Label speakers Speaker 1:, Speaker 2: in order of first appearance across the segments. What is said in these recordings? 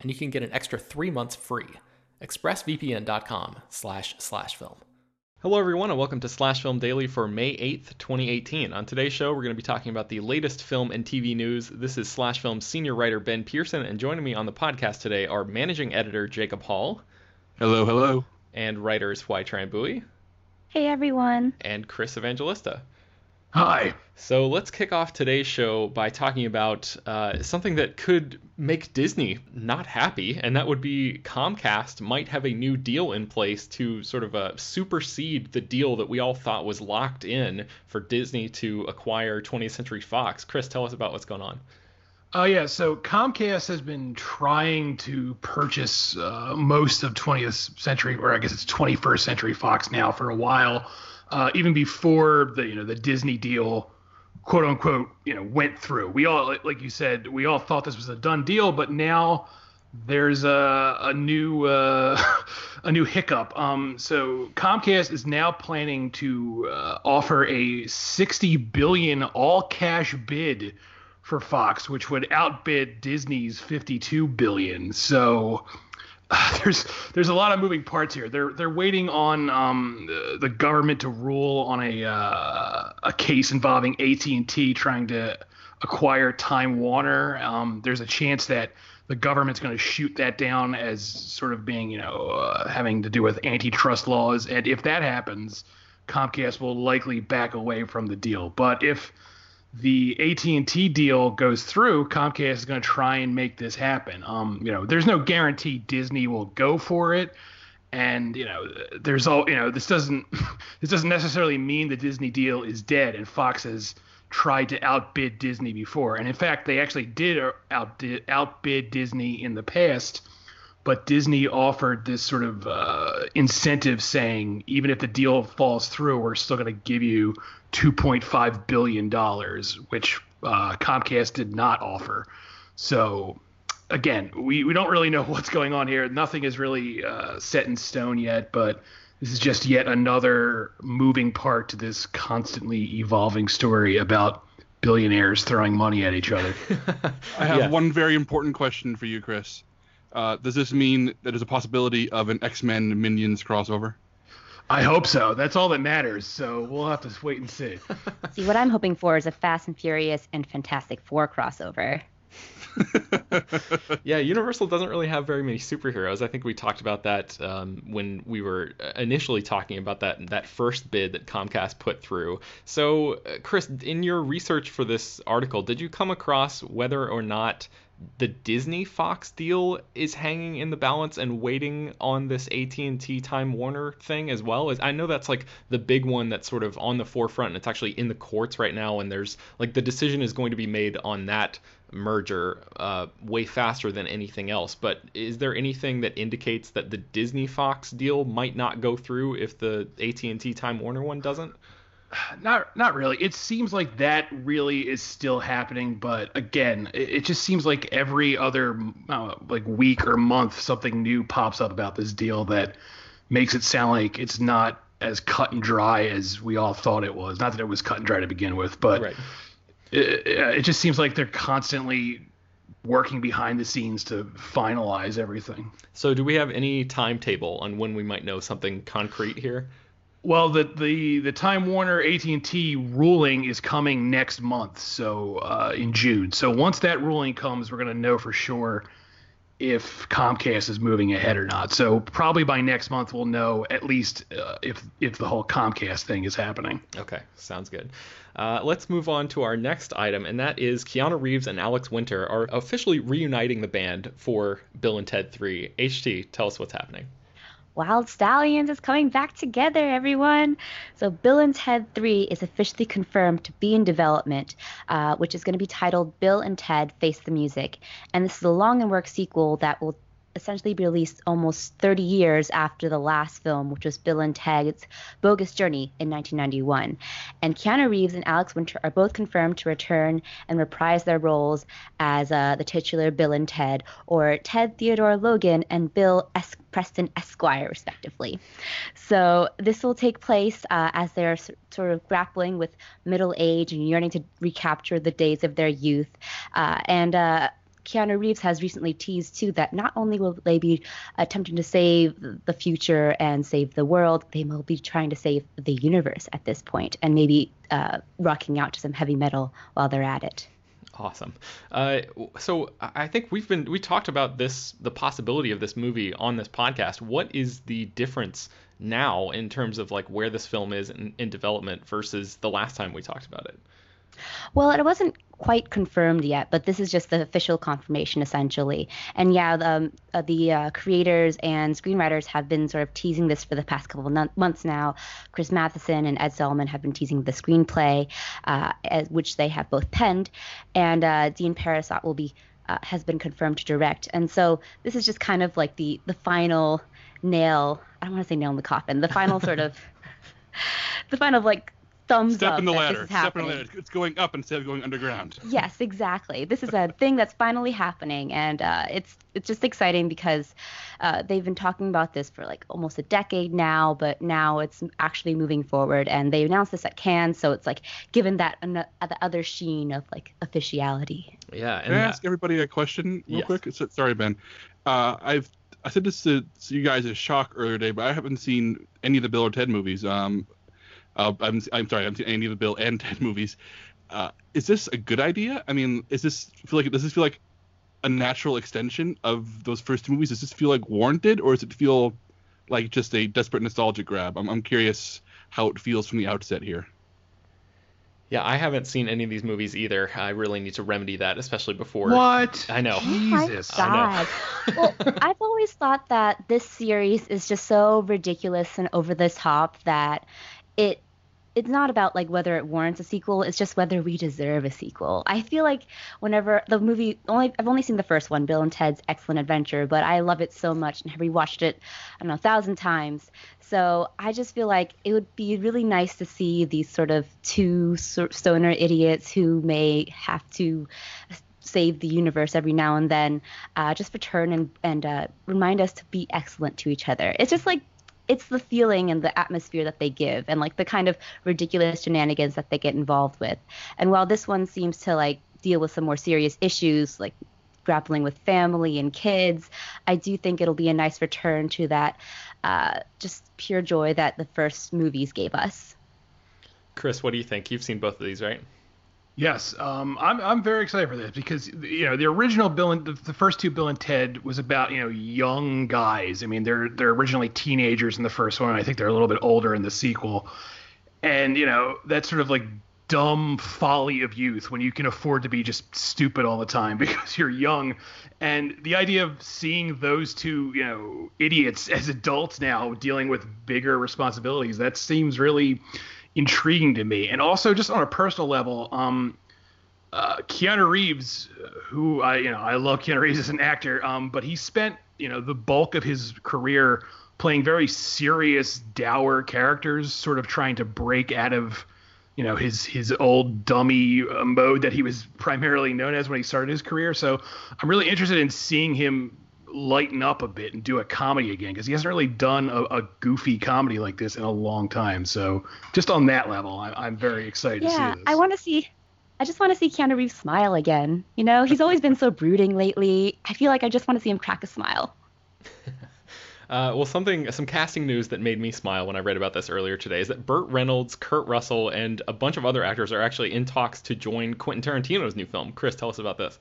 Speaker 1: and you can get an extra three months free. ExpressVPN.com slash slash film. Hello, everyone, and welcome to Slash Film Daily for May 8th, 2018. On today's show, we're going to be talking about the latest film and TV news. This is Slash Film's senior writer, Ben Pearson, and joining me on the podcast today are managing editor Jacob Hall.
Speaker 2: Hello, hello.
Speaker 1: And writers Hoai-Tran
Speaker 3: Hey, everyone.
Speaker 1: And Chris Evangelista.
Speaker 2: Hi.
Speaker 1: So let's kick off today's show by talking about uh, something that could make Disney not happy, and that would be Comcast might have a new deal in place to sort of uh, supersede the deal that we all thought was locked in for Disney to acquire 20th Century Fox. Chris, tell us about what's going on.
Speaker 2: Oh uh, yeah, so Comcast has been trying to purchase uh, most of 20th century, or I guess it's 21st Century Fox now for a while uh, even before the you know the Disney deal, quote unquote, you know went through. We all like you said, we all thought this was a done deal, but now there's a, a new uh, a new hiccup. Um, so Comcast is now planning to uh, offer a 60 billion all cash bid for Fox, which would outbid Disney's 52 billion. So there's there's a lot of moving parts here. They're they're waiting on um, the, the government to rule on a uh, a case involving AT and T trying to acquire Time Warner. Um, there's a chance that the government's going to shoot that down as sort of being you know uh, having to do with antitrust laws. And if that happens, Comcast will likely back away from the deal. But if the AT&T deal goes through, Comcast is going to try and make this happen. Um, you know, there's no guarantee Disney will go for it, and you know, there's all you know. This doesn't this doesn't necessarily mean the Disney deal is dead, and Fox has tried to outbid Disney before, and in fact, they actually did outbid, outbid Disney in the past. But Disney offered this sort of uh, incentive saying, even if the deal falls through, we're still going to give you 2.5 billion dollars, which uh, Comcast did not offer. So again, we, we don't really know what's going on here. Nothing is really uh, set in stone yet, but this is just yet another moving part to this constantly evolving story about billionaires throwing money at each other.
Speaker 4: I have yes. one very important question for you, Chris. Uh, does this mean that there's a possibility of an X-Men Minions crossover?
Speaker 2: I hope so. That's all that matters. So we'll have to wait and see.
Speaker 3: see, what I'm hoping for is a Fast and Furious and Fantastic Four crossover.
Speaker 1: yeah, Universal doesn't really have very many superheroes. I think we talked about that um, when we were initially talking about that that first bid that Comcast put through. So, uh, Chris, in your research for this article, did you come across whether or not the Disney Fox deal is hanging in the balance and waiting on this AT&T Time Warner thing as well. As I know that's like the big one that's sort of on the forefront and it's actually in the courts right now and there's like the decision is going to be made on that merger uh, way faster than anything else. But is there anything that indicates that the Disney Fox deal might not go through if the AT&T Time Warner one doesn't?
Speaker 2: not not really. It seems like that really is still happening, but again, it, it just seems like every other uh, like week or month something new pops up about this deal that makes it sound like it's not as cut and dry as we all thought it was. Not that it was cut and dry to begin with, but
Speaker 1: Right.
Speaker 2: it, it just seems like they're constantly working behind the scenes to finalize everything.
Speaker 1: So, do we have any timetable on when we might know something concrete here?
Speaker 2: Well, the the the Time Warner AT and T ruling is coming next month, so uh, in June. So once that ruling comes, we're gonna know for sure if Comcast is moving ahead or not. So probably by next month we'll know at least uh, if if the whole Comcast thing is happening.
Speaker 1: Okay, sounds good. Uh, let's move on to our next item, and that is Keanu Reeves and Alex Winter are officially reuniting the band for Bill and Ted 3. HT, tell us what's happening.
Speaker 3: Wild Stallions is coming back together, everyone. So, Bill and Ted 3 is officially confirmed to be in development, uh, which is going to be titled Bill and Ted Face the Music. And this is a long and work sequel that will essentially be released almost 30 years after the last film, which was Bill and Ted's Bogus Journey in 1991. And Keanu Reeves and Alex Winter are both confirmed to return and reprise their roles as uh, the titular Bill and Ted, or Ted Theodore Logan and Bill es- Preston Esquire, respectively. So this will take place uh, as they're s- sort of grappling with middle age and yearning to recapture the days of their youth. Uh, and uh, Keanu Reeves has recently teased too that not only will they be attempting to save the future and save the world, they will be trying to save the universe at this point, and maybe uh, rocking out to some heavy metal while they're at it.
Speaker 1: Awesome. Uh, so I think we've been we talked about this the possibility of this movie on this podcast. What is the difference now in terms of like where this film is in, in development versus the last time we talked about it?
Speaker 3: Well, it wasn't quite confirmed yet, but this is just the official confirmation, essentially. And yeah, the, um, uh, the uh, creators and screenwriters have been sort of teasing this for the past couple of non- months now. Chris Matheson and Ed Solomon have been teasing the screenplay, uh, as, which they have both penned, and uh, Dean Parisot will be uh, has been confirmed to direct. And so this is just kind of like the the final nail. I don't want to say nail in the coffin. The final sort of the final like thumbs
Speaker 4: Step
Speaker 3: up
Speaker 4: in the
Speaker 3: that this
Speaker 4: ladder.
Speaker 3: is
Speaker 4: Step in the ladder. It's going up instead of going underground.
Speaker 3: Yes, exactly. This is a thing that's finally happening, and uh, it's it's just exciting because uh, they've been talking about this for like almost a decade now, but now it's actually moving forward, and they announced this at Cannes, so it's like given that an- uh, the other sheen of like officiality.
Speaker 1: Yeah, and
Speaker 4: Can I
Speaker 1: that-
Speaker 4: ask everybody a question real
Speaker 1: Yes.
Speaker 4: quick? So- Sorry, Ben. Uh, I've I said this to, to you guys as shock earlier today, but I haven't seen any of the Bill or Ted movies. Um, uh, I'm I'm sorry, I haven't seen any of the Bill and Ted movies. Uh, is this a good idea? I mean, is this feel like does this feel like a natural extension of those first two movies? Does this feel like warranted, or does it feel like just a desperate nostalgia grab? I'm I'm curious how it feels from the outset here.
Speaker 1: yeah, I haven't seen any of these movies either. I really need to remedy that, especially before.
Speaker 2: What?
Speaker 1: I know.
Speaker 2: Jesus.
Speaker 3: Oh my God. well, I've always thought that this series is just so ridiculous and over the top that it it's not about like whether it warrants a sequel it's just whether we deserve a sequel. I feel like whenever the movie only i've only seen the first one bill and ted's excellent adventure but i love it so much and have rewatched it i don't know a thousand times. So i just feel like it would be really nice to see these sort of two stoner idiots who may have to save the universe every now and then uh, just return and, and uh, remind us to be excellent to each other. It's just like it's the feeling and the atmosphere that they give and like the kind of ridiculous shenanigans that they get involved with and while this one seems to like deal with some more serious issues like grappling with family and kids i do think it'll be a nice return to that uh, just pure joy that the first movies gave us
Speaker 1: Chris, what do you think? You've seen both of these, right?
Speaker 2: Yes, um, I'm I'm very excited for this because you know the original Bill and the, the first two Bill and Ted was about you know young guys. I mean they're they're originally teenagers in the first one. I think they're a little bit older in the sequel, and you know that sort of like dumb folly of youth when you can afford to be just stupid all the time because you're young. And the idea of seeing those two you know idiots as adults now dealing with bigger responsibilities that seems really intriguing to me. And also just on a personal level, um, uh, Keanu Reeves, who I you know I love Keanu Reeves as an actor, um, but he spent you know the bulk of his career playing very serious, dour characters, sort of trying to break out of you know his his old dummy uh, mode that he was primarily known as when he started his career. So I'm really interested in seeing him lighten up a bit and do a comedy again because he hasn't really done a, a, goofy comedy like this in a long time. So just on that level, I, am very excited
Speaker 3: yeah,
Speaker 2: to see this.
Speaker 3: I want to see. I just want to see Keanu Reeves smile again. You know, he's always been so brooding lately. I feel like I just want to see him crack a smile.
Speaker 1: Uh, well, something, some casting news that made me smile when I read about this earlier today is that Burt Reynolds, Kurt Russell, and a bunch of other actors are actually in talks to join Quentin Tarantino's new film. Chris, tell us about this.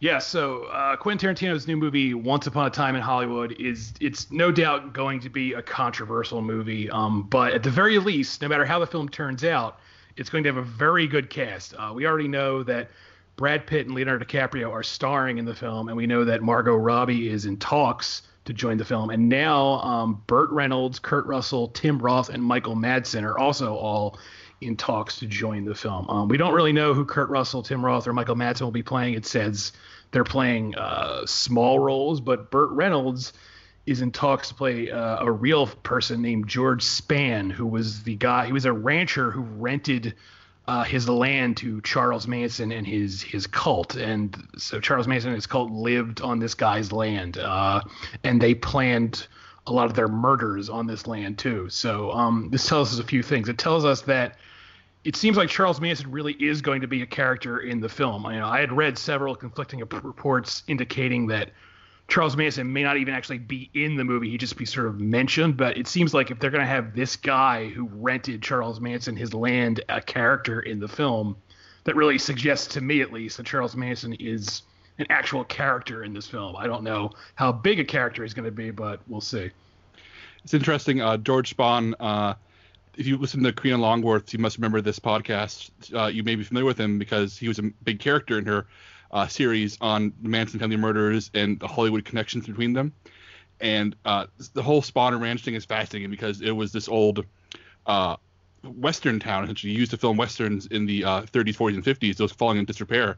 Speaker 2: Yeah, so uh, Quentin Tarantino's new movie, Once Upon a Time in Hollywood, is it's no doubt going to be a controversial movie. Um, but at the very least, no matter how the film turns out, it's going to have a very good cast. Uh, we already know that Brad Pitt and Leonardo DiCaprio are starring in the film, and we know that Margot Robbie is in talks to join the film. And now um, Burt Reynolds, Kurt Russell, Tim Roth, and Michael Madsen are also all in talks to join the film. Um, we don't really know who Kurt Russell, Tim Roth, or Michael Madsen will be playing. It says they're playing uh, small roles, but Burt Reynolds is in talks to play uh, a real person named George Spahn, who was the guy. He was a rancher who rented uh, his land to Charles Manson and his his cult, and so Charles Manson and his cult lived on this guy's land, uh, and they planned a lot of their murders on this land too. So um, this tells us a few things. It tells us that it seems like Charles Manson really is going to be a character in the film. You know, I had read several conflicting reports indicating that Charles Manson may not even actually be in the movie. He just be sort of mentioned. But it seems like if they're going to have this guy who rented Charles Manson his land a character in the film, that really suggests to me at least that Charles Manson is an actual character in this film. I don't know how big a character he's going to be, but we'll see.
Speaker 4: It's interesting. Uh, George Spahn. Uh, if you listen to Karina Longworth, you must remember this podcast. Uh, you may be familiar with him because he was a big character in her uh, series on the Manson family murders and the Hollywood connections between them. And uh, the whole Spahn Ranch thing is fascinating because it was this old uh, Western town, essentially used to film westerns in the 30s, uh, 40s, and 50s. Those falling in disrepair.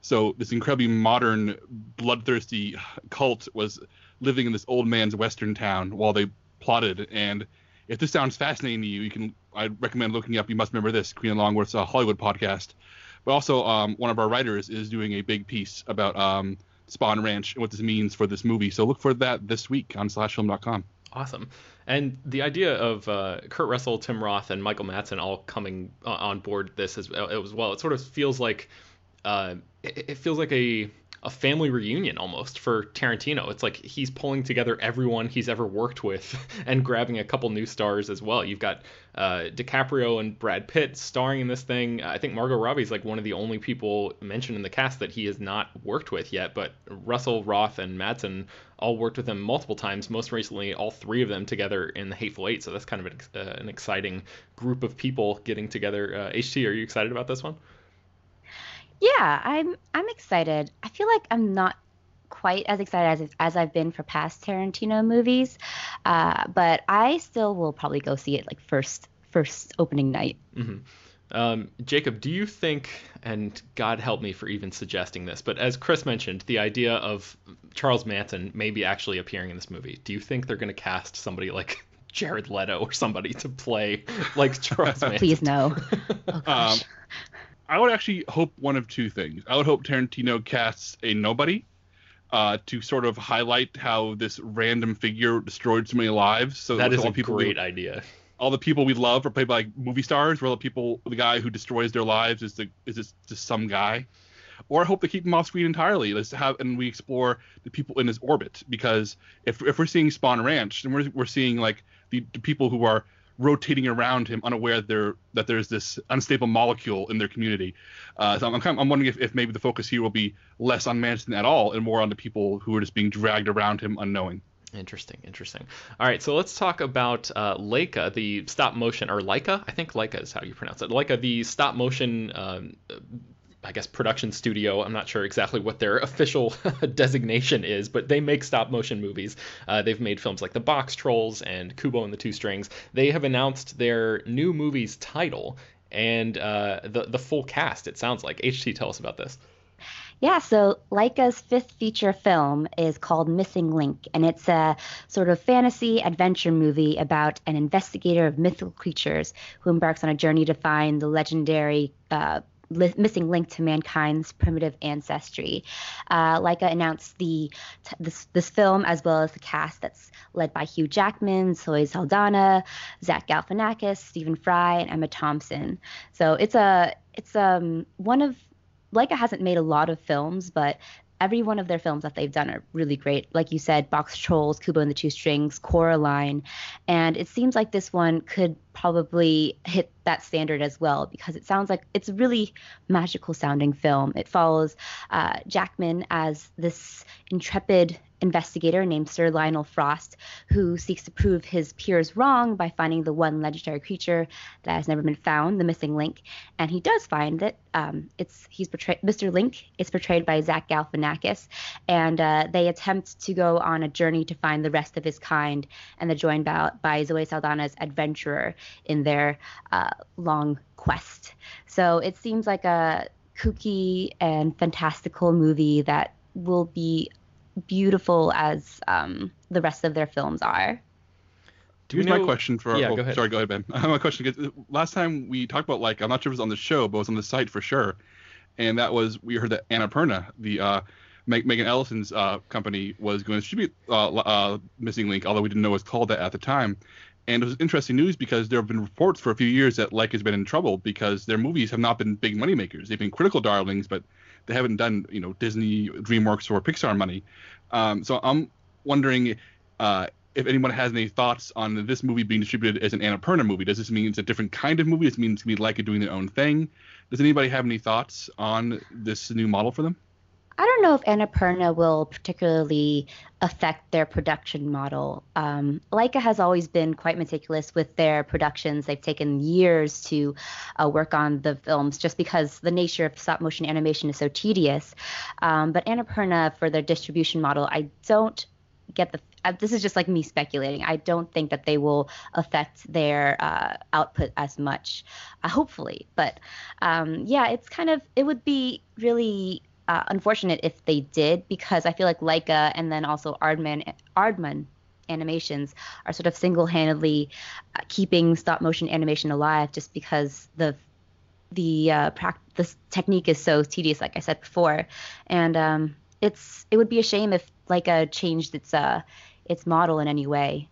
Speaker 4: So this incredibly modern, bloodthirsty cult was living in this old man's western town while they plotted. And if this sounds fascinating to you, you can I recommend looking up. You must remember this Karina Longworth's uh, Hollywood podcast but also, um, one of our writers is doing a big piece about um, Spahn Ranch and what this means for this movie. So look for that this week on slashfilm.com.
Speaker 1: Awesome. And the idea of uh, Kurt Russell, Tim Roth, and Michael Madsen all coming uh, on board this as, as well, it sort of feels like uh, it, feels like a a family reunion almost for Tarantino. It's like he's pulling together everyone he's ever worked with and grabbing a couple new stars as well. You've got uh, DiCaprio and Brad Pitt starring in this thing. I think Margot Robbie is like one of the only people mentioned in the cast that he has not worked with yet, but Russell, Roth, and Madsen all worked with him multiple times. Most recently, all three of them together in The Hateful Eight. So that's kind of an, uh, an exciting group of people getting together. Uh, HT, are you excited about this one?
Speaker 3: Yeah, I'm I'm excited. I feel like I'm not quite as excited as as I've been for past Tarantino movies, uh, but I still will probably go see it like first first opening night.
Speaker 1: Mm-hmm. Um, Jacob, do you think, and God help me for even suggesting this, but as Chris mentioned, the idea of Charles Manson maybe actually appearing in this movie, do you think they're going to cast somebody like Jared Leto or somebody to play like Charles Manson?
Speaker 3: Please no. Oh, gosh. Um,
Speaker 4: I would actually hope one of two things. I would hope Tarantino casts a nobody uh, to sort of highlight how this random figure destroyed so many lives. So
Speaker 1: that is a people great we, idea.
Speaker 4: All the people we love are played by like, movie stars, where the people, the guy who destroys their lives is the is just, just some guy. Or I hope they keep him off screen entirely. Let's have and we explore the people in his orbit because if if we're seeing Spahn Ranch, then we're we're seeing like the, the people who are rotating around him, unaware that, that there's this unstable molecule in their community. Uh, so I'm, kind of, I'm wondering if, if maybe the focus here will be less on Manson at all and more on the people who are just being dragged around him unknowing.
Speaker 1: Interesting, interesting. All right, so let's talk about uh, Laika, the stop motion, or Laika, I think Laika is how you pronounce it. Laika, the stop motion um, I guess production studio. I'm not sure exactly what their official designation is, but they make stop motion movies. Uh, they've made films like The Boxtrolls and Kubo and the Two Strings. They have announced their new movie's title and uh, the the full cast. It sounds like. HT, tell us about this.
Speaker 3: Yeah, so Laika's fifth feature film is called Missing Link, and it's a sort of fantasy adventure movie about an investigator of mythical creatures who embarks on a journey to find the legendary uh, li- missing link to mankind's primitive ancestry. Uh, Laika announced the t- this this film as well as the cast that's led by Hugh Jackman, Zoe Saldana, Zach Galifianakis, Stephen Fry, and Emma Thompson. So it's a it's um one of Laika hasn't made a lot of films, but every one of their films that they've done are really great. Like you said, Boxtrolls, Kubo and the Two Strings, Coraline, and it seems like this one could probably hit that standard as well because it sounds like it's a really magical sounding film. It follows uh, Jackman as this intrepid investigator named Sir Lionel Frost, who seeks to prove his peers wrong by finding the one legendary creature that has never been found, the missing link. And he does find it. Um, it's he's portrayed Mr. Link is portrayed by Zach Galifianakis, and uh, they attempt to go on a journey to find the rest of his kind, and they're joined by, by Zoe Saldana's adventurer in their uh, long quest. So it seems like a kooky and fantastical movie that will be beautiful as um, the rest of their films are.
Speaker 4: Do Here's know... my question for.
Speaker 1: Yeah,
Speaker 4: oh,
Speaker 1: go ahead.
Speaker 4: Sorry, go ahead, Ben. my question because last time we talked about like I'm not sure if it was on the show, but it was on the site for sure, and that was we heard that Annapurna, the uh, Megan Ellison's uh, company, was going to distribute uh, uh, Missing Link, although we didn't know it was called that at the time. And it was interesting news because there have been reports for a few years that Laika has been in trouble because their movies have not been big moneymakers. They've been critical darlings, but they haven't done you know Disney, DreamWorks, or Pixar money. Um, so I'm wondering uh, if anyone has any thoughts on this movie being distributed as an Annapurna movie. Does this mean it's a different kind of movie? Does it mean it's to be Laika doing their own thing? Does anybody have any thoughts on this new model for them?
Speaker 3: I don't know if Annapurna will particularly affect their production model. Um, Laika has always been quite meticulous with their productions. They've taken years to uh, work on the films just because the nature of stop motion animation is so tedious. Um, but Annapurna, for their distribution model, I don't get the uh, this is just like me speculating. I don't think that they will affect their uh, output as much, uh, hopefully. But um, yeah, it's kind of it would be really uh, unfortunate if they did because I feel like Laika and then also Aardman Aardman animations are sort of single-handedly uh, keeping stop motion animation alive just because the the uh, pra- the technique is so tedious like I said before and um, it's it would be a shame if Laika changed its uh its model in any way.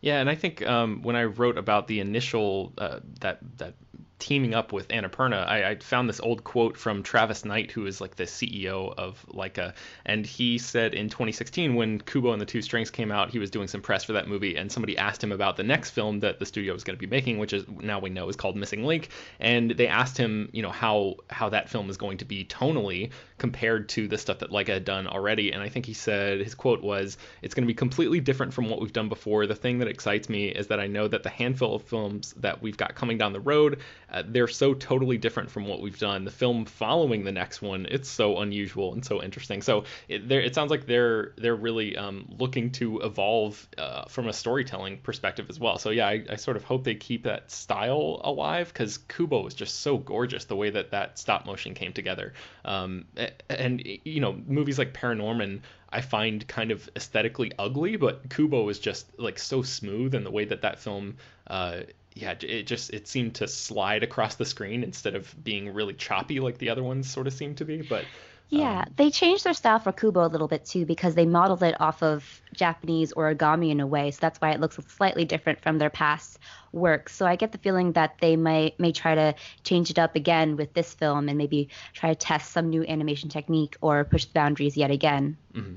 Speaker 1: Yeah, and I think um, when I wrote about the initial uh, that that teaming up with Annapurna, I, I, found this old quote from Travis Knight, who is like the CEO of Laika, and he said in 2016 when Kubo and the Two Strings came out, he was doing some press for that movie, and somebody asked him about the next film that the studio was going to be making, which is now we know is called Missing Link, and they asked him, you know, how how that film is going to be tonally compared to the stuff that Laika had done already, and I think he said his quote was, "It's going to be completely different from what we've done before. The thing that excites me is that I know that the handful of films that we've got coming down the road." Uh, they're so totally different from what we've done. The film following the next one, it's so unusual and so interesting. So it, it sounds like they're they're really um, looking to evolve uh, from a storytelling perspective as well. So yeah, I, I sort of hope they keep that style alive because Kubo was just so gorgeous the way that that stop motion came together. Um, and you know, movies like ParaNorman I find kind of aesthetically ugly, but Kubo is just like so smooth, and the way that that film uh, yeah, it just it seemed to slide across the screen instead of being really choppy like the other ones sort of seem to be. But
Speaker 3: yeah, um, they changed their style for Kubo a little bit too because they modeled it off of Japanese origami in a way, so that's why it looks slightly different from their past work. So I get the feeling that they might may try to change it up again with this film and maybe try to test some new animation technique or push the boundaries yet again.
Speaker 1: Mm-hmm.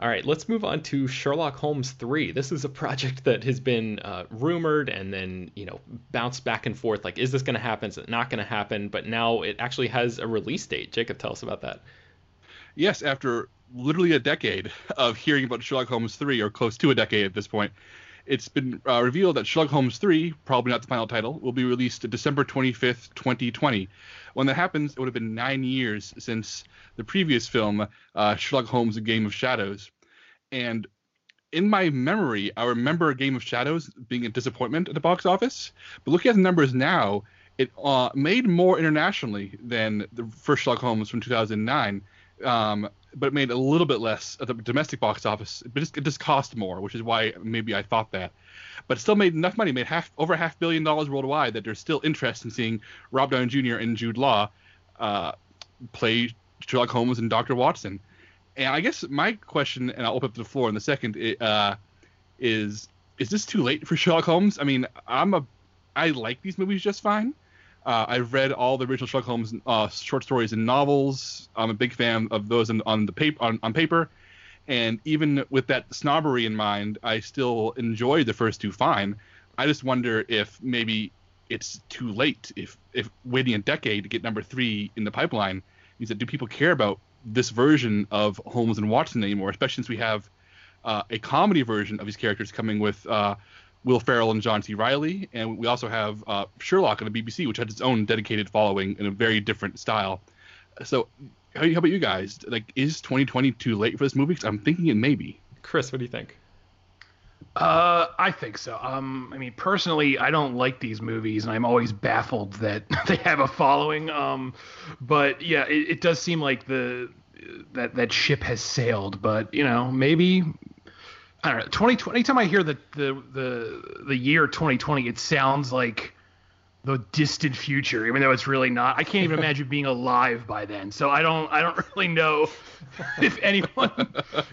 Speaker 1: All right, let's move on to Sherlock Holmes 3. This is a project that has been uh, rumored and then, you know, bounced back and forth. Like, is this going to happen? Is it not going to happen? But now it actually has a release date. Jacob, tell us about that.
Speaker 4: Yes, after literally a decade of hearing about Sherlock Holmes 3, or close to a decade at this point, it's been uh, revealed that Sherlock Holmes 3, probably not the final title, will be released December 25th, 2020. When that happens, it would have been nine years since the previous film, uh, Sherlock Holmes: A Game of Shadows. And in my memory, I remember Game of Shadows being a disappointment at the box office. But looking at the numbers now, it uh, made more internationally than the first Sherlock Holmes from 2009. Um, but it made a little bit less at the domestic box office. But it just cost more, which is why maybe I thought that. But still made enough money, made half over half billion dollars worldwide that there's still interest in seeing Rob Downey Jr. and Jude Law uh, play Sherlock Holmes and Dr. Watson. And I guess my question, and I'll open up the floor in a second, uh, is is this too late for Sherlock Holmes? I mean, I'm a I like these movies just fine. Uh, I've read all the original Sherlock Holmes uh, short stories and novels. I'm a big fan of those in, on the paper on, on paper, and even with that snobbery in mind, I still enjoy the first two fine. I just wonder if maybe it's too late. If if waiting a decade to get number three in the pipeline means that do people care about this version of Holmes and Watson anymore? Especially since we have uh, a comedy version of these characters coming with uh, Will Ferrell and John C. Reilly, and we also have uh, Sherlock on the BBC, which has its own dedicated following in a very different style. So, how, how about you guys? Like, is 2020 too late for this movie? Because I'm thinking it may be.
Speaker 1: Chris, what do you think?
Speaker 2: Uh, I think so. Um, I mean, personally, I don't like these movies, and I'm always baffled that they have a following. Um, but yeah, it, it does seem like the that that ship has sailed. But you know, maybe I don't know. 2020. Anytime I hear the the the the year 2020, it sounds like the distant future, even though it's really not. I can't even imagine being alive by then. So I don't I don't really know if anyone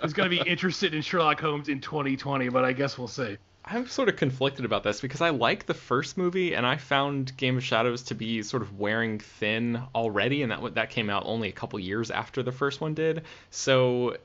Speaker 2: is going to be interested in Sherlock Holmes in 2020, but I guess we'll see.
Speaker 1: I'm sort of conflicted about this because I like the first movie and I found Game of Shadows to be sort of wearing thin already, and that that came out only a couple years after the first one did. So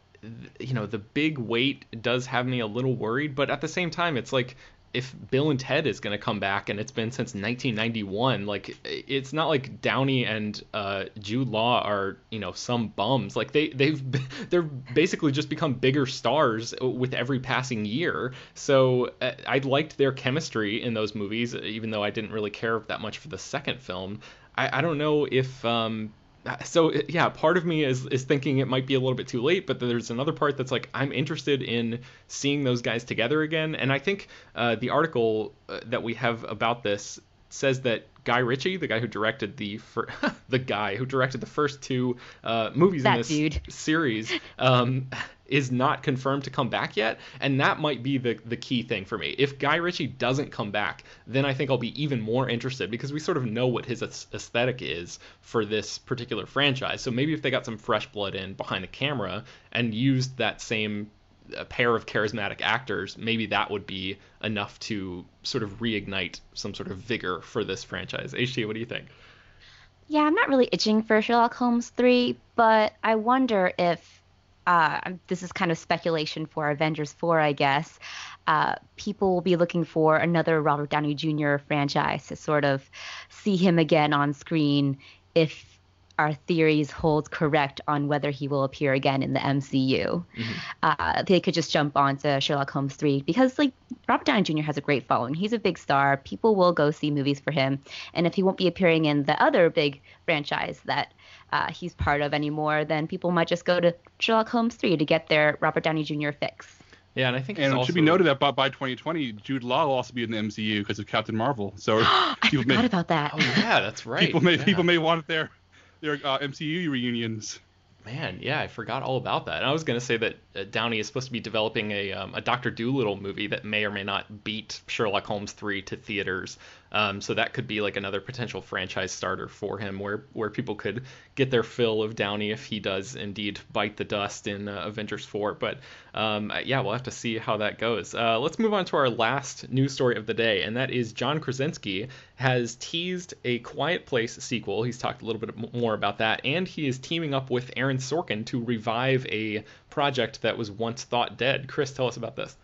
Speaker 1: you know the big weight does have me a little worried but at the same time it's like if Bill and Ted is going to come back and it's been since 1991, like it's not like Downey and uh, Jude Law are you know some bums. Like they they've they're basically just become bigger stars with every passing year. So uh, I liked their chemistry in those movies, even though I didn't really care that much for the second film. I, I don't know if um, so yeah, part of me is is thinking it might be a little bit too late, but there's another part that's like I'm interested in seeing those guys together again. And I think uh, the article uh, that we have about this says that Guy Ritchie, the guy who directed the fir- the guy who directed the first two uh, movies
Speaker 3: that
Speaker 1: in this
Speaker 3: dude.
Speaker 1: series, um, is not confirmed to come back yet, and that might be the the key thing for me. If Guy Ritchie doesn't come back, then I think I'll be even more interested because we sort of know what his aesthetic is for this particular franchise. So maybe if they got some fresh blood in behind the camera and used that same a pair of charismatic actors, maybe that would be enough to sort of reignite some sort of vigor for this franchise. HT, what do you think?
Speaker 3: Yeah, I'm not really itching for Sherlock Holmes 3, but I wonder if uh, this is kind of speculation for Avengers 4, I guess. Uh, people will be looking for another Robert Downey Jr. franchise to sort of see him again on screen if our theories hold correct on whether he will appear again in the MCU. Mm-hmm. Uh, they could just jump onto Sherlock Holmes 3 because, like, Robert Downey Jr. has a great following. He's a big star. People will go see movies for him. And if he won't be appearing in the other big franchise that uh, he's part of anymore, then people might just go to Sherlock Holmes 3 to get their Robert Downey Jr. fix.
Speaker 1: Yeah, and I think
Speaker 4: and
Speaker 1: it
Speaker 4: also... should be noted that by, by 2020, Jude Law will also be in the MCU because of Captain Marvel. So
Speaker 3: I forgot may, about that.
Speaker 1: Oh yeah, that's right.
Speaker 4: People may
Speaker 1: yeah.
Speaker 4: people may want it there their uh, MCU reunions.
Speaker 1: Man, yeah, I forgot all about that. And I was going to say that uh, Downey is supposed to be developing a, um, a Doctor Dolittle movie that may or may not beat Sherlock Holmes 3 to theaters. Um, so that could be like another potential franchise starter for him, where where people could get their fill of Downey if he does indeed bite the dust in uh, Avengers 4. But um, yeah, we'll have to see how that goes. Uh, let's move on to our last news story of the day, and that is John Krasinski has teased a Quiet Place sequel. He's talked a little bit more about that, and he is teaming up with Aaron Sorkin to revive a project that was once thought dead. Chris, tell us about this.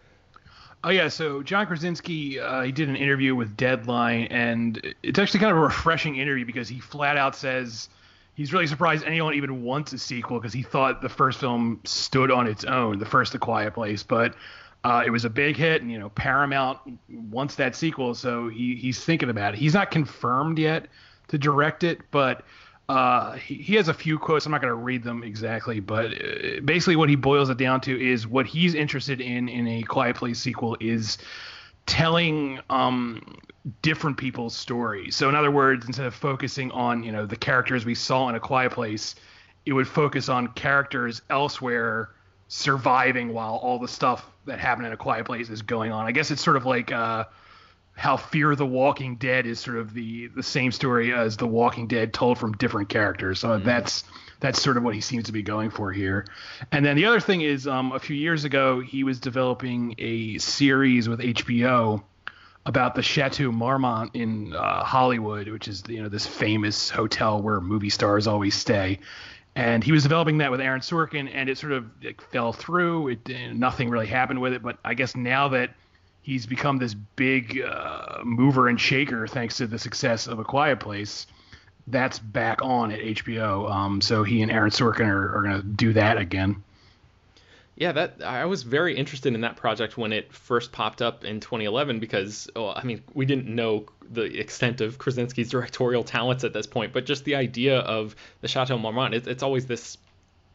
Speaker 2: Oh yeah, so John Krasinski, uh, he did an interview with Deadline, and it's actually kind of a refreshing interview because he flat out says he's really surprised anyone even wants a sequel because he thought the first film stood on its own, the first The Quiet Place, but uh, it was a big hit, and you know Paramount wants that sequel, so he he's thinking about it. He's not confirmed yet to direct it, but uh, he, he has a few quotes. I'm not going to read them exactly, but uh, basically what he boils it down to is what he's interested in in a Quiet Place sequel is telling um, different people's stories. So in other words, instead of focusing on you know the characters we saw in a Quiet Place, it would focus on characters elsewhere surviving while all the stuff that happened in a quiet place is going on. I guess it's sort of like uh, how Fear the Walking Dead is sort of the the same story as The Walking Dead told from different characters. So mm-hmm. that's that's sort of what he seems to be going for here. And then the other thing is, um, a few years ago, he was developing a series with HBO about the Chateau Marmont in uh, Hollywood, which is you know this famous hotel where movie stars always stay. And he was developing that with Aaron Sorkin, and it sort of like, fell through. It nothing really happened with it. But I guess now that he's become this big uh, mover and shaker thanks to the success of A Quiet Place, that's back on at HBO. Um, so he and Aaron Sorkin are, are going to do that again.
Speaker 1: Yeah, that I was very interested in that project when it first popped up in 2011 because, oh, I mean, we didn't know the extent of Krasinski's directorial talents at this point, but just the idea of the Chateau Marmont, it, it's always this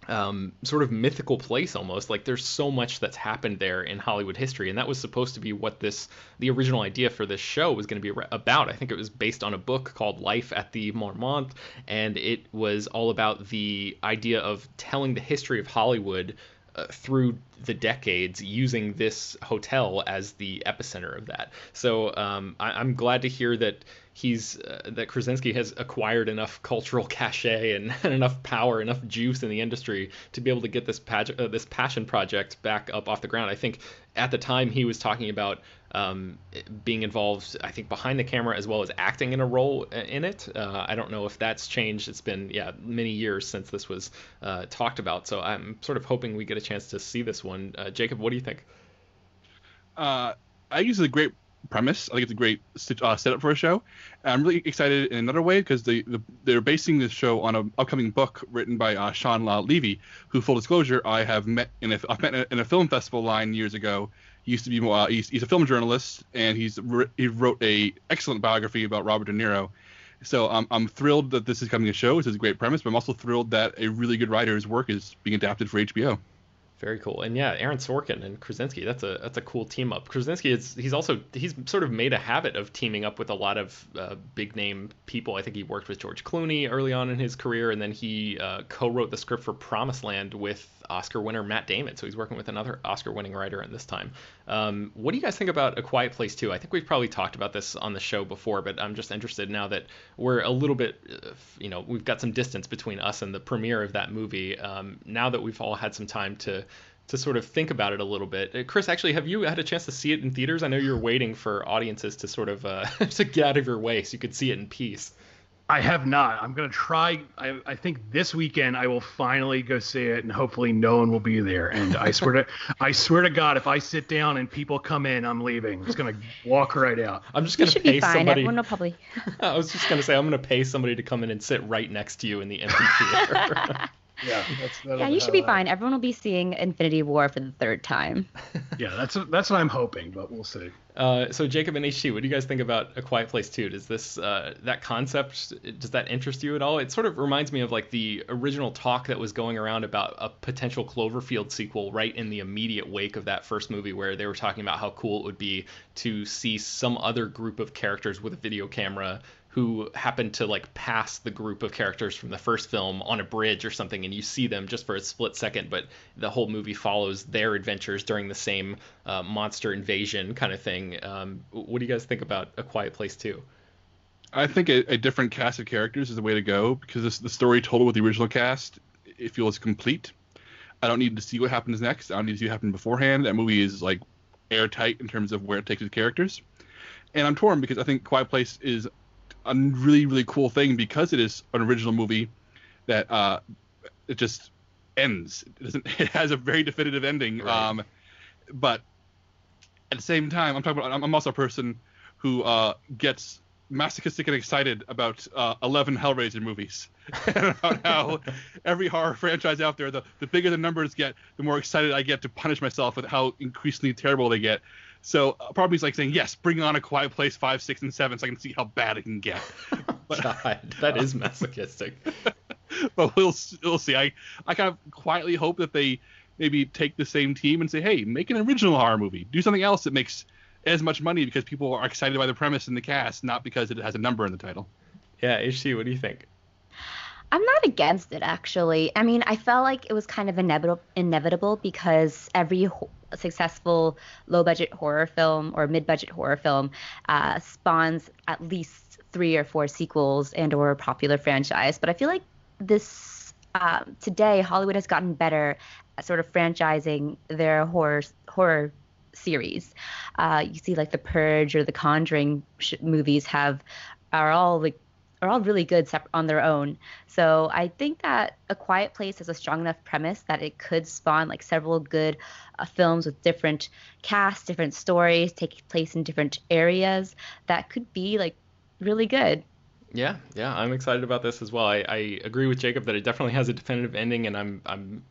Speaker 1: um, sort of mythical place almost. Like there's so much that's happened there in Hollywood history, and that was supposed to be what this the original idea for this show was going to be about. I think it was based on a book called Life at the Marmont, and it was all about the idea of telling the history of Hollywood uh, through the decades using this hotel as the epicenter of that. So um, I, am glad to hear that he's uh, that Krasinski has acquired enough cultural cachet and, and, enough power, enough juice in the industry to be able to get this page, uh, this passion project back up off the ground. I think at the time he was talking about um, being involved, I think, behind the camera as well as acting in a role in it. Uh, I don't know if that's changed. It's been yeah many years since this was uh, talked about, so I'm sort of hoping we get a chance to see this one. Uh, Jacob, what do you think?
Speaker 4: Uh, I use a great premise. I think it's a great uh, setup for a show. And I'm really excited in another way because they the, they're basing this show on an upcoming book written by uh, Shawn Levy, who, full disclosure, I have met in a I've met in a film festival line years ago he used to be. Uh, he's, he's a film journalist, and he's he wrote a excellent biography about Robert De Niro. So um, I'm thrilled that this is coming to show. This is a great premise, but I'm also thrilled that a really good writer's work is being adapted for HBO.
Speaker 1: Very cool. And yeah, Aaron Sorkin and Krasinski, that's a that's a cool team up. Krasinski is he's also he's sort of made a habit of teaming up with a lot of uh, big name people. I think he worked with George Clooney early on in his career, and then he uh, co-wrote the script for Promised Land with Oscar winner Matt Damon. So he's working with another Oscar winning writer at this time. Um, what do you guys think about A Quiet Place 2? I think we've probably talked about this on the show before, but I'm just interested now that we're a little bit, uh, you know, we've got some distance between us and the premiere of that movie. Um, now that we've all had some time to to sort of think about it a little bit. Uh, Chris, actually, have you had a chance to see it in theaters? I know you're waiting for audiences to sort of uh, to get out of your way so you could see it in peace.
Speaker 2: I have not. I'm gonna try. I, I, think this weekend I will finally go see it, and hopefully no one will be there. And I swear to, I swear to God, if I sit down and people come in, I'm leaving. I'm just gonna walk right out.
Speaker 1: I'm just gonna you should pay be fine. somebody.
Speaker 3: Everyone will probably.
Speaker 1: I was just gonna say I'm gonna pay somebody to come in and sit right next to you in the empty theater.
Speaker 2: Yeah,
Speaker 3: that's, yeah, you should be fine. Everyone will be seeing Infinity War for the third time.
Speaker 2: yeah, that's that's what I'm hoping, but we'll see.
Speaker 1: Uh, so Jacob and HT, what do you guys think about A Quiet Place 2? Does this uh, that concept does that interest you at all? It sort of reminds me of like the original talk that was going around about a potential Cloverfield sequel right in the immediate wake of that first movie, where they were talking about how cool it would be to see some other group of characters with a video camera who happen to like pass the group of characters from the first film on a bridge or something and you see them just for a split second but the whole movie follows their adventures during the same uh, monster invasion kind of thing. Um, what do you guys think about a quiet place 2
Speaker 4: i think a, a different cast of characters is the way to go because this, the story told with the original cast it feels complete. I don't need to see what happens next. I don't need to see what happened beforehand. That movie is like airtight in terms of where it takes its characters. And i'm torn because i think quiet place is a really really cool thing because it is an original movie that uh, it just ends. It, doesn't. it has a very definitive ending. Right. Um, but at the same time, I'm talking about. I'm also a person who uh, gets masochistic and excited about uh, 11 Hellraiser movies. and about how every horror franchise out there, the, the bigger the numbers get, the more excited I get to punish myself with how increasingly terrible they get. So uh, part of me is like saying, yes, bring on a Quiet Place five, six, and seven, so I can see how bad it can get.
Speaker 1: But, God, that is masochistic.
Speaker 4: but we'll we'll see. I I kind of quietly hope that they maybe take the same team and say, hey, make an original horror movie. Do something else that makes as much money because people are excited by the premise and the cast, not because it has a number in the title.
Speaker 1: Yeah, HT, what do you think?
Speaker 3: I'm not against it actually. I mean, I felt like it was kind of inevitable inevitable because every ho- successful low budget horror film or mid budget horror film uh, spawns at least three or four sequels and or a popular franchise. But I feel like this um, today Hollywood has gotten better at sort of franchising their horror horror series. Uh, you see like The Purge or The Conjuring sh- movies have are all like are all really good on their own. So I think that A Quiet Place has a strong enough premise that it could spawn like several good uh, films with different casts, different stories, taking place in different areas that could be like really good.
Speaker 1: Yeah, yeah, I'm excited about this as well. I, I agree with Jacob that it definitely has a definitive ending, and I'm I'm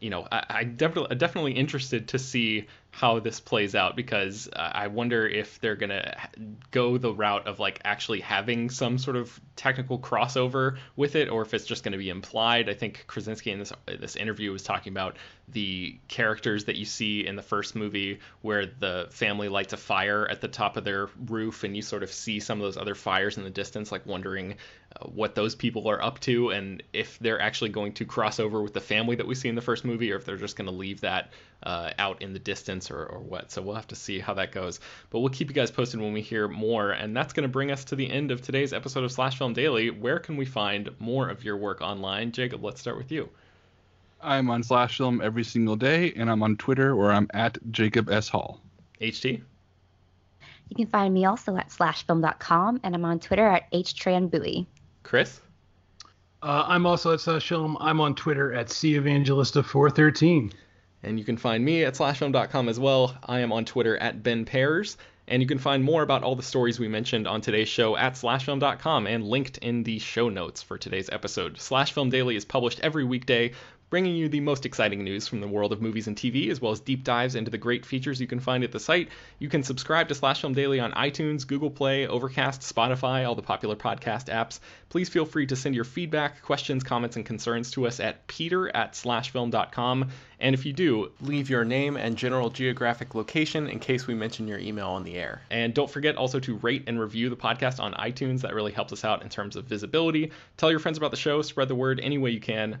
Speaker 1: you know, I, I definitely definitely interested to see how this plays out because uh, I wonder if they're gonna go the route of like actually having some sort of technical crossover with it, or if it's just gonna be implied. I think Krasinski in this this interview was talking about the characters that you see in the first movie where the family lights a fire at the top of their roof, and you sort of see some of those other fires in the distance, like wondering what those people are up to and if they're actually going to cross over with the family that we see in the first movie, or if they're just going to leave that uh, out in the distance or, or what. So we'll have to see how that goes. But we'll keep you guys posted when we hear more. And that's going to bring us to the end of today's episode of Slash Film Daily. Where can we find more of your work online? Jacob, let's start with you.
Speaker 4: I'm on Slash Film every single day, and I'm on Twitter where I'm at Jacob S. Hall.
Speaker 1: HT?
Speaker 3: You can find me also at slashfilm.com, and I'm on Twitter at hoaitranbui.
Speaker 1: Chris?
Speaker 2: Uh, I'm also at Slash Film. I'm on Twitter at CEvangelista413.
Speaker 1: And you can find me at slashfilm.com as well. I am on Twitter at Ben Pears. And you can find more about all the stories we mentioned on today's show at slashfilm.com and linked in the show notes for today's episode. Slash Film Daily is published every weekday bringing you the most exciting news from the world of movies and TV, as well as deep dives into the great features you can find at the site. You can subscribe to Slash Film Daily on iTunes, Google Play, Overcast, Spotify, all the popular podcast apps. Please feel free to send your feedback, questions, comments, and concerns to us at peter at slashfilm.com. And if you do, leave your name and general geographic location in case we mention your email on the air. And don't forget also to rate and review the podcast on iTunes. That really helps us out in terms of visibility. Tell your friends about the show, spread the word any way you can.